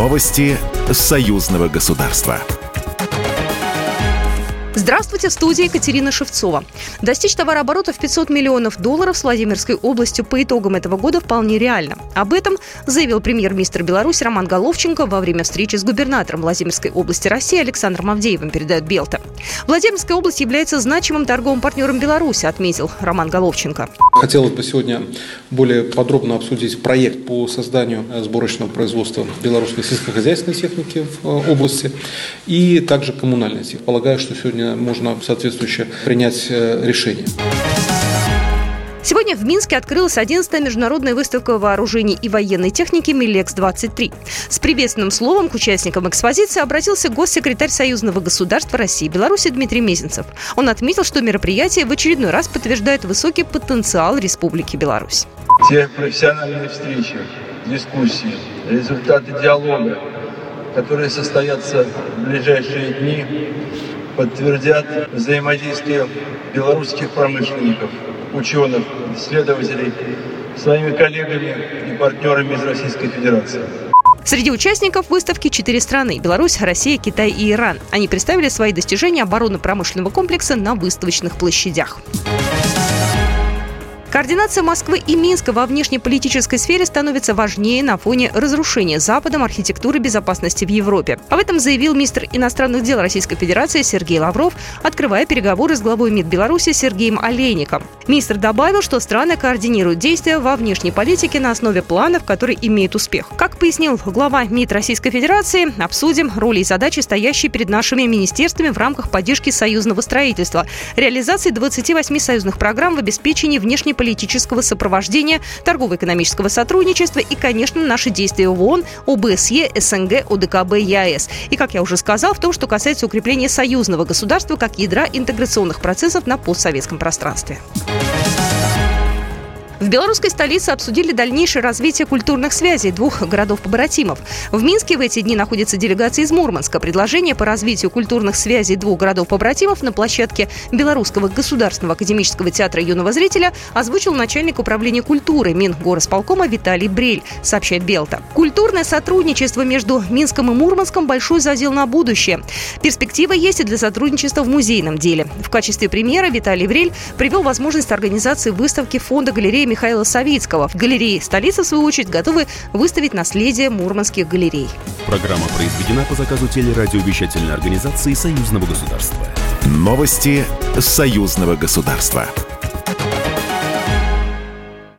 Новости союзного государства. Здравствуйте, в студии Екатерина Шевцова. Достичь товарооборота в 500 миллионов долларов с Владимирской областью по итогам этого года вполне реально. Об этом заявил премьер-министр Беларуси Роман Головченко во время встречи с губернатором Владимирской области России Александром Авдеевым, передает Белта. Владимирская область является значимым торговым партнером Беларуси, отметил Роман Головченко. Хотелось бы сегодня более подробно обсудить проект по созданию сборочного производства белорусской сельскохозяйственной техники в э, области и также коммунальной техники. Полагаю, что сегодня можно соответствующе принять э, решение. Сегодня в Минске открылась 11-я международная выставка вооружений и военной техники «Милекс-23». С приветственным словом к участникам экспозиции обратился госсекретарь Союзного государства России и Беларуси Дмитрий Мезенцев. Он отметил, что мероприятие в очередной раз подтверждает высокий потенциал Республики Беларусь. Те профессиональные встречи, дискуссии, результаты диалога, которые состоятся в ближайшие дни, подтвердят взаимодействие белорусских промышленников, ученых, исследователей своими коллегами и партнерами из Российской Федерации. Среди участников выставки четыре страны – Беларусь, Россия, Китай и Иран. Они представили свои достижения оборонно-промышленного комплекса на выставочных площадях. Координация Москвы и Минска во внешнеполитической сфере становится важнее на фоне разрушения Западом архитектуры безопасности в Европе. Об этом заявил министр иностранных дел Российской Федерации Сергей Лавров, открывая переговоры с главой МИД Беларуси Сергеем Олейником. Министр добавил, что страны координируют действия во внешней политике на основе планов, которые имеют успех. Как пояснил глава МИД Российской Федерации, обсудим роли и задачи, стоящие перед нашими министерствами в рамках поддержки союзного строительства, реализации 28 союзных программ в обеспечении внешней политического сопровождения, торгово-экономического сотрудничества и, конечно, наши действия в ООН, ОБСЕ, СНГ, ОДКБ, ЕАЭС. И, как я уже сказал, в том, что касается укрепления союзного государства как ядра интеграционных процессов на постсоветском пространстве. В белорусской столице обсудили дальнейшее развитие культурных связей двух городов-побратимов. В Минске в эти дни находится делегация из Мурманска. Предложение по развитию культурных связей двух городов-побратимов на площадке Белорусского государственного академического театра юного зрителя озвучил начальник управления культуры Мингоросполкома Виталий Брель, сообщает Белта. Культурное сотрудничество между Минском и Мурманском большой задел на будущее. Перспектива есть и для сотрудничества в музейном деле. В качестве примера Виталий Брель привел возможность организации выставки фонда галереи Михаила Савицкого. В галерее столицы, в свою очередь, готовы выставить наследие мурманских галерей. Программа произведена по заказу телерадиовещательной организации Союзного государства. Новости Союзного государства.